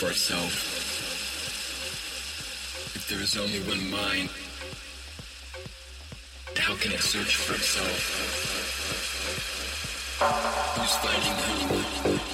for itself. If there is only one mind, how can it search for itself? Who's finding who?